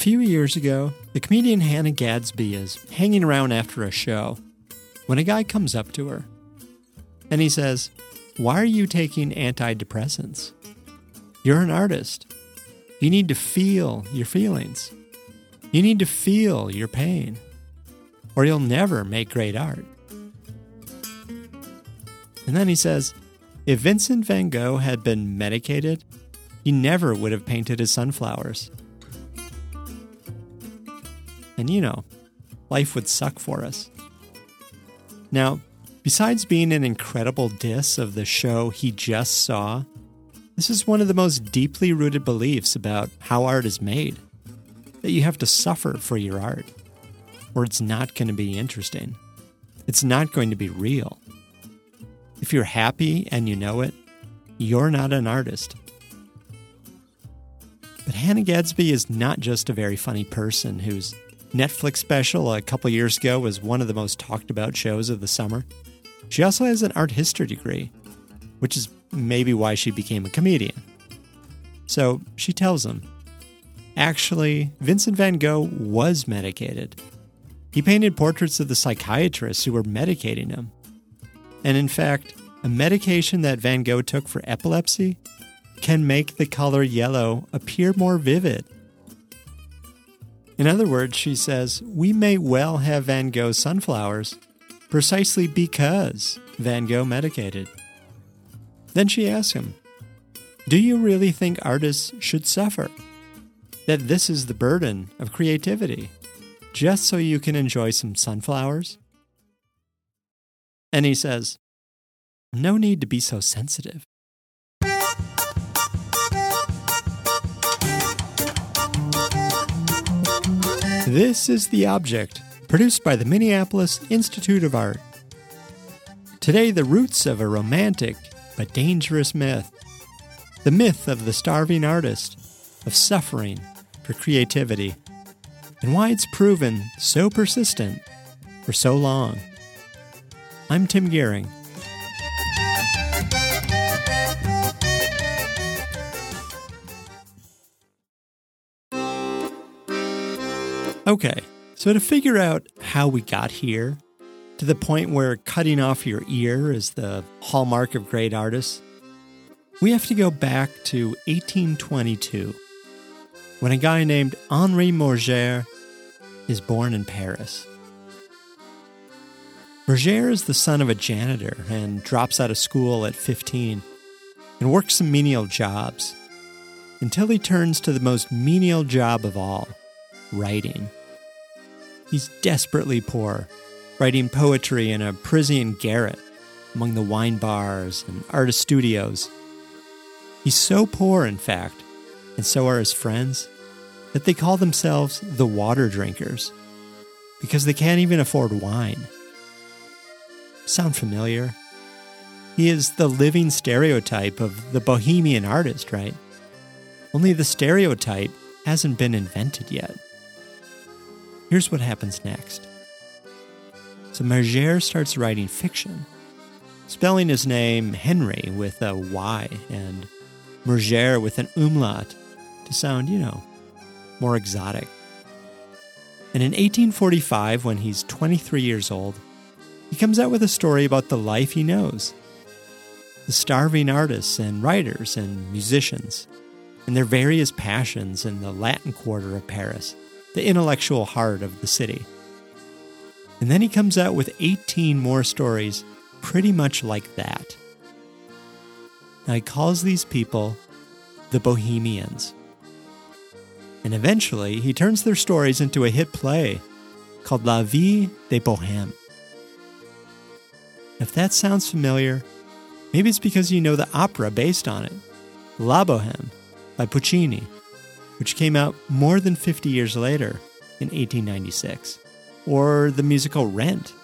few years ago, the comedian Hannah Gadsby is hanging around after a show when a guy comes up to her and he says, Why are you taking antidepressants? You're an artist. You need to feel your feelings. You need to feel your pain, or you'll never make great art. And then he says, If Vincent van Gogh had been medicated, he never would have painted his sunflowers. And you know, life would suck for us. Now, besides being an incredible diss of the show he just saw, this is one of the most deeply rooted beliefs about how art is made that you have to suffer for your art, or it's not going to be interesting. It's not going to be real. If you're happy and you know it, you're not an artist. But Hannah Gadsby is not just a very funny person whose Netflix special a couple years ago was one of the most talked about shows of the summer. She also has an art history degree, which is maybe why she became a comedian. So she tells him actually, Vincent van Gogh was medicated. He painted portraits of the psychiatrists who were medicating him. And in fact, a medication that Van Gogh took for epilepsy can make the color yellow appear more vivid. In other words, she says, we may well have Van Gogh's sunflowers precisely because Van Gogh medicated. Then she asks him, Do you really think artists should suffer? That this is the burden of creativity, just so you can enjoy some sunflowers? And he says, no need to be so sensitive. This is The Object, produced by the Minneapolis Institute of Art. Today, the roots of a romantic but dangerous myth. The myth of the starving artist, of suffering for creativity, and why it's proven so persistent for so long. I'm Tim Gihring. Okay, so to figure out how we got here, to the point where cutting off your ear is the hallmark of great artists, we have to go back to 1822, when a guy named Henri Murger is born in Paris. Murger is the son of a janitor and drops out of school at 15 and works some menial jobs until he turns to the most menial job of all writing. He's desperately poor, writing poetry in a Parisian garret among the wine bars and artist studios. He's so poor, in fact, and so are his friends, that they call themselves the water drinkers because they can't even afford wine. Sound familiar? He is the living stereotype of the bohemian artist, right? Only the stereotype hasn't been invented yet. Here's what happens next. So Murger starts writing fiction, spelling his name Henry with a Y and Murger with an umlaut to sound, you know, more exotic. And in 1845, when he's 23 years old, he comes out with a story about the life he knows the starving artists and writers and musicians, and their various passions in the Latin quarter of Paris the intellectual heart of the city. And then he comes out with 18 more stories pretty much like that. Now he calls these people the Bohemians. And eventually he turns their stories into a hit play called La Vie des Bohèmes. If that sounds familiar, maybe it's because you know the opera based on it, La Bohème by Puccini which came out more than 50 years later in 1896, or the musical Rent,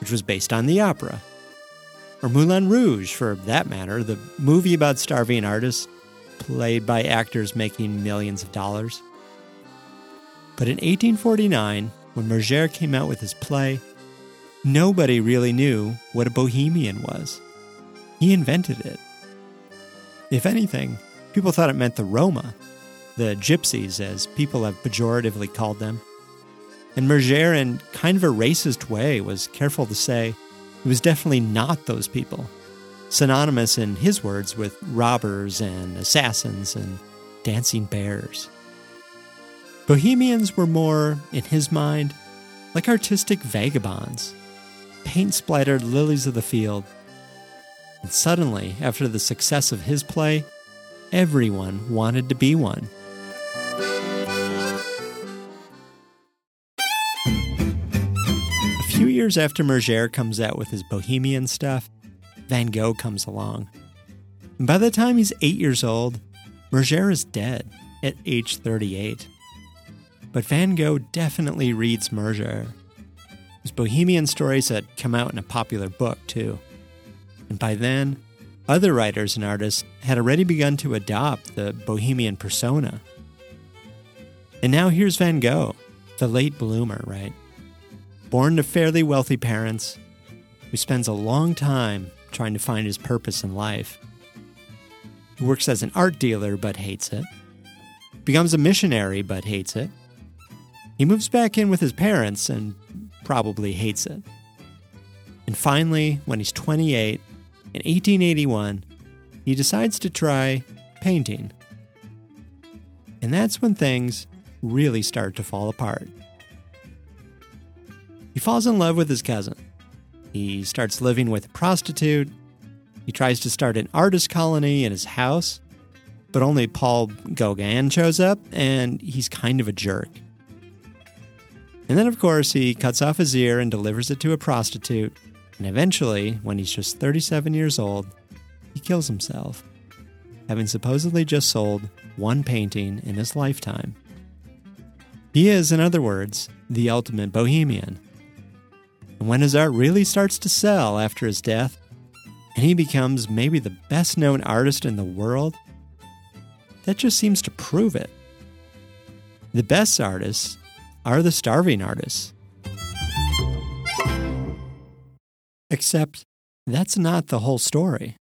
which was based on the opera, or Moulin Rouge, for that matter, the movie about starving artists played by actors making millions of dollars. But in 1849, when Murger came out with his play, nobody really knew what a bohemian was. He invented it. If anything, people thought it meant the Roma, the gypsies, as people have pejoratively called them. And Murger, in kind of a racist way, was careful to say it was definitely not those people, synonymous in his words with robbers and assassins and dancing bears. Bohemians were more, in his mind, like artistic vagabonds, paint splattered lilies of the field. And suddenly, after the success of his play, everyone wanted to be one. Few years after Murger comes out with his bohemian stuff, Van Gogh comes along. And by the time he's eight years old, Murger is dead at age 38. But Van Gogh definitely reads Murger. His bohemian stories had come out in a popular book, too. And by then, other writers and artists had already begun to adopt the bohemian persona. And now here's Van Gogh, the late bloomer, right? Born to fairly wealthy parents, who spends a long time trying to find his purpose in life. He works as an art dealer but hates it. Becomes a missionary but hates it. He moves back in with his parents and probably hates it. And finally, when he's 28, in 1881, he decides to try painting. And that's when things really start to fall apart. He falls in love with his cousin. He starts living with a prostitute. He tries to start an artist colony in his house, but only Paul Gauguin shows up, and he's kind of a jerk. And then, of course, he cuts off his ear and delivers it to a prostitute. And eventually, when he's just 37 years old, he kills himself, having supposedly just sold one painting in his lifetime. He is, in other words, the ultimate bohemian. And when his art really starts to sell after his death, and he becomes maybe the best known artist in the world, that just seems to prove it. The best artists are the starving artists. Except that's not the whole story.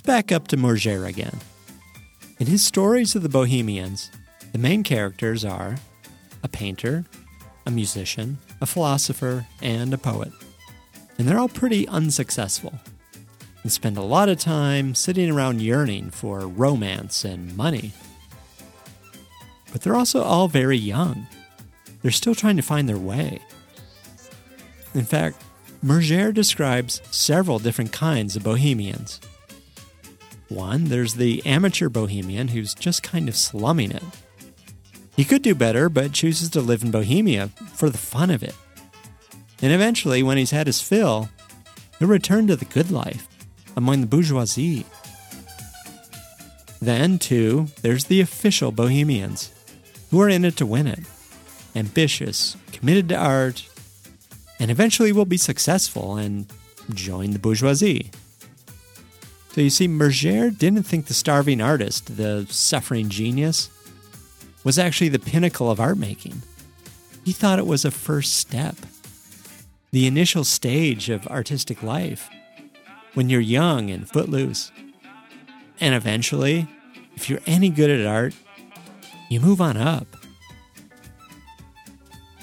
Let's back up to Murger again. In his stories of the Bohemians, the main characters are a painter, a musician, a philosopher, and a poet. And they're all pretty unsuccessful and spend a lot of time sitting around yearning for romance and money. But they're also all very young. They're still trying to find their way. In fact, Murger describes several different kinds of bohemians. One, there's the amateur bohemian who's just kind of slumming it. He could do better, but chooses to live in Bohemia for the fun of it. And eventually, when he's had his fill, he'll return to the good life among the bourgeoisie. Then, too, there's the official bohemians, who are in it to win it, ambitious, committed to art, and eventually will be successful and join the bourgeoisie. So you see, Murger didn't think the starving artist, the suffering genius, was actually the pinnacle of art making. He thought it was a first step, the initial stage of artistic life, when you're young and footloose. And eventually, if you're any good at art, you move on up.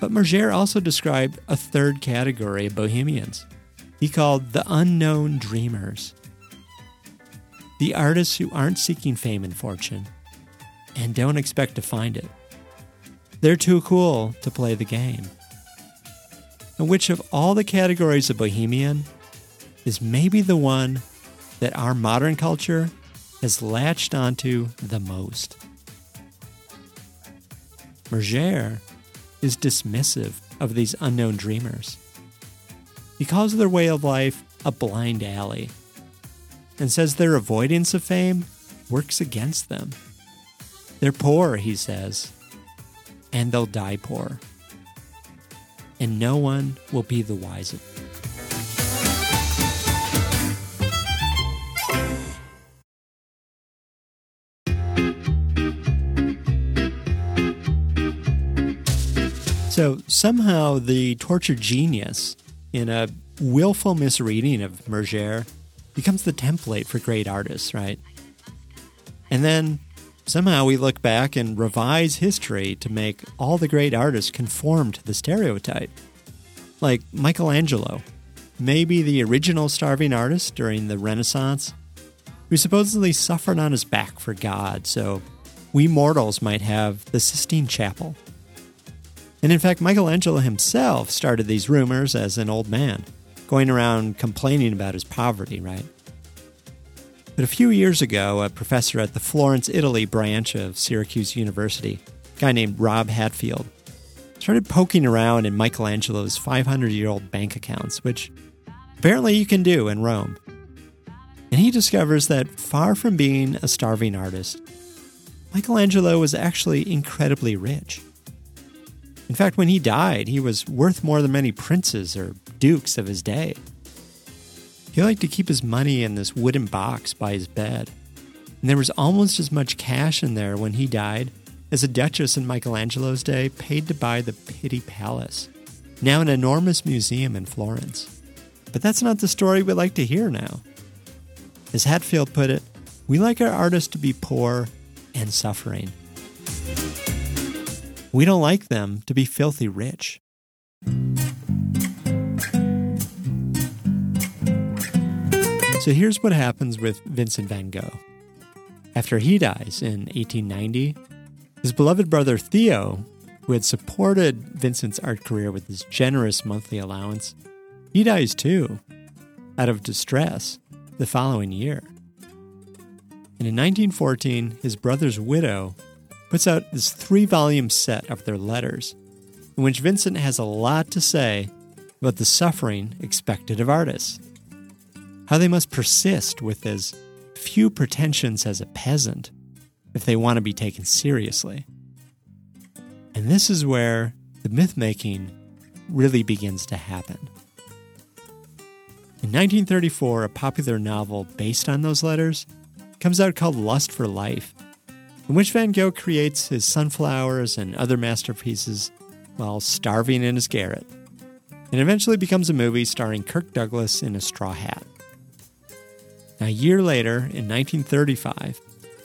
But Murger also described a third category of bohemians. He called the unknown dreamers the artists who aren't seeking fame and fortune and don't expect to find it. They're too cool to play the game. And which of all the categories of bohemian is maybe the one that our modern culture has latched onto the most? Murger is dismissive of these unknown dreamers. He calls their way of life a blind alley and says their avoidance of fame works against them. They're poor, he says, and they'll die poor. And no one will be the wiser. So somehow the tortured genius, in a willful misreading of Murger becomes the template for great artists, right? And then somehow we look back and revise history to make all the great artists conform to the stereotype. Like Michelangelo, maybe the original starving artist during the Renaissance, who supposedly suffered on his back for God, so we mortals might have the Sistine Chapel. And in fact, Michelangelo himself started these rumors as an old man, going around complaining about his poverty, right? But a few years ago, a professor at the Florence, Italy branch of Syracuse University, a guy named Rab Hatfield, started poking around in Michelangelo's 500 year old bank accounts, which apparently you can do in Rome. And he discovers that far from being a starving artist, Michelangelo was actually incredibly rich. In fact, when he died, he was worth more than many princes or dukes of his day. He liked to keep his money in this wooden box by his bed. And there was almost as much cash in there when he died as a duchess in Michelangelo's day paid to buy the Pitti Palace, now an enormous museum in Florence. But that's not the story we like to hear now. As Hatfield put it, we like our artists to be poor and suffering. We don't like them to be filthy rich. So here's what happens with Vincent van Gogh. After he dies in 1890, his beloved brother Theo, who had supported Vincent's art career with his generous monthly allowance, he dies too, out of distress, the following year. And in 1914, his brother's widow puts out this three volume set of their letters, in which Vincent has a lot to say about the suffering expected of artists how they must persist with as few pretensions as a peasant if they want to be taken seriously. And this is where the myth making really begins to happen. In 1934, a popular novel based on those letters comes out called Lust for Life, in which Van Gogh creates his sunflowers and other masterpieces while starving in his garret, and eventually becomes a movie starring Kirk Douglas in a straw hat. Now, a year later, in 1935,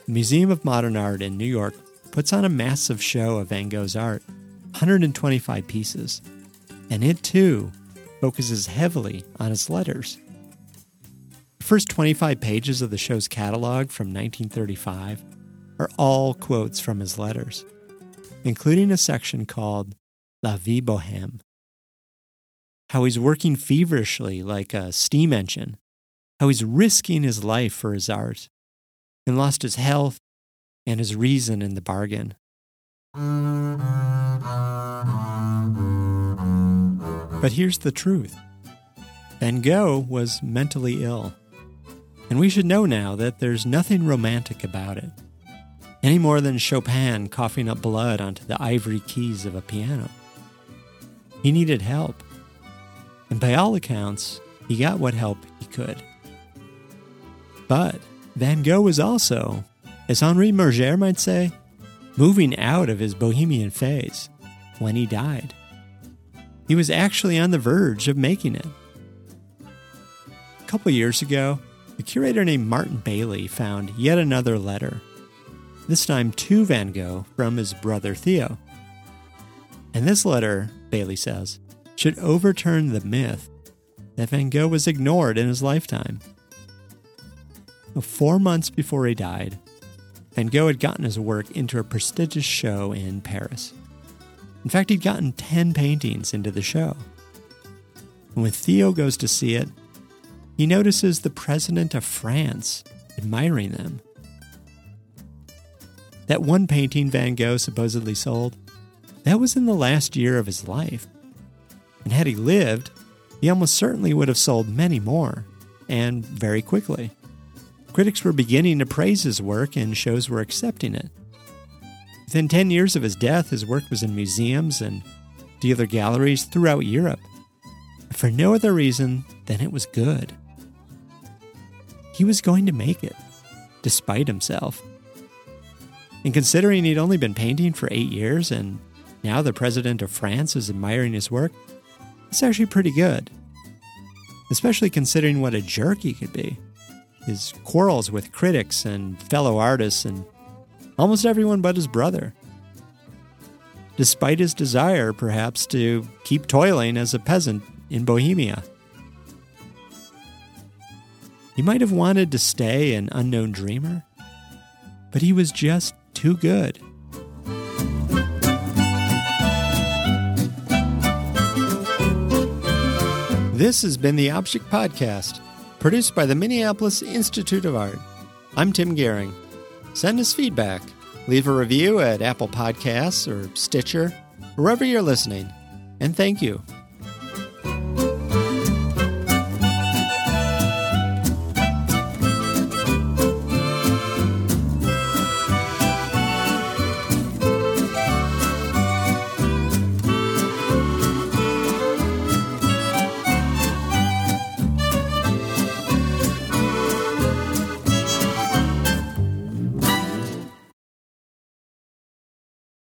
the Museum of Modern Art in New York puts on a massive show of Van Gogh's art 125 pieces. And it too focuses heavily on his letters. The first 25 pages of the show's catalog from 1935 are all quotes from his letters, including a section called La Vie Bohème. How he's working feverishly like a steam engine how he's risking his life for his art and lost his health and his reason in the bargain. But here's the truth Van Gogh was mentally ill. And we should know now that there's nothing romantic about it, any more than Chopin coughing up blood onto the ivory keys of a piano. He needed help. And by all accounts, he got what help he could. But Van Gogh was also, as Henri Murger might say, moving out of his bohemian phase when he died. He was actually on the verge of making it. A couple years ago, a curator named Martin Bailey found yet another letter, this time to Van Gogh from his brother Theo. And this letter, Bailey says, should overturn the myth that Van Gogh was ignored in his lifetime. Four months before he died, Van Gogh had gotten his work into a prestigious show in Paris. In fact, he'd gotten 10 paintings into the show. And when Theo goes to see it, he notices the president of France admiring them. That one painting Van Gogh supposedly sold, that was in the last year of his life. And had he lived, he almost certainly would have sold many more, and very quickly. Critics were beginning to praise his work, and shows were accepting it. Within 10 years of his death, his work was in museums and dealer galleries throughout Europe, for no other reason than it was good. He was going to make it, despite himself. And considering he'd only been painting for eight years and now the president of France is admiring his work, it's actually pretty good. Especially considering what a jerk he could be. His quarrels with critics and fellow artists and almost everyone but his brother. Despite his desire, perhaps, to keep toiling as a peasant in Bohemia. He might have wanted to stay an unknown dreamer, but he was just too good. This has been the Object Podcast, produced by the Minneapolis Institute of Art. I'm Tim Gihring. Send us feedback. Leave a review at Apple Podcasts or Stitcher, wherever you're listening. And thank you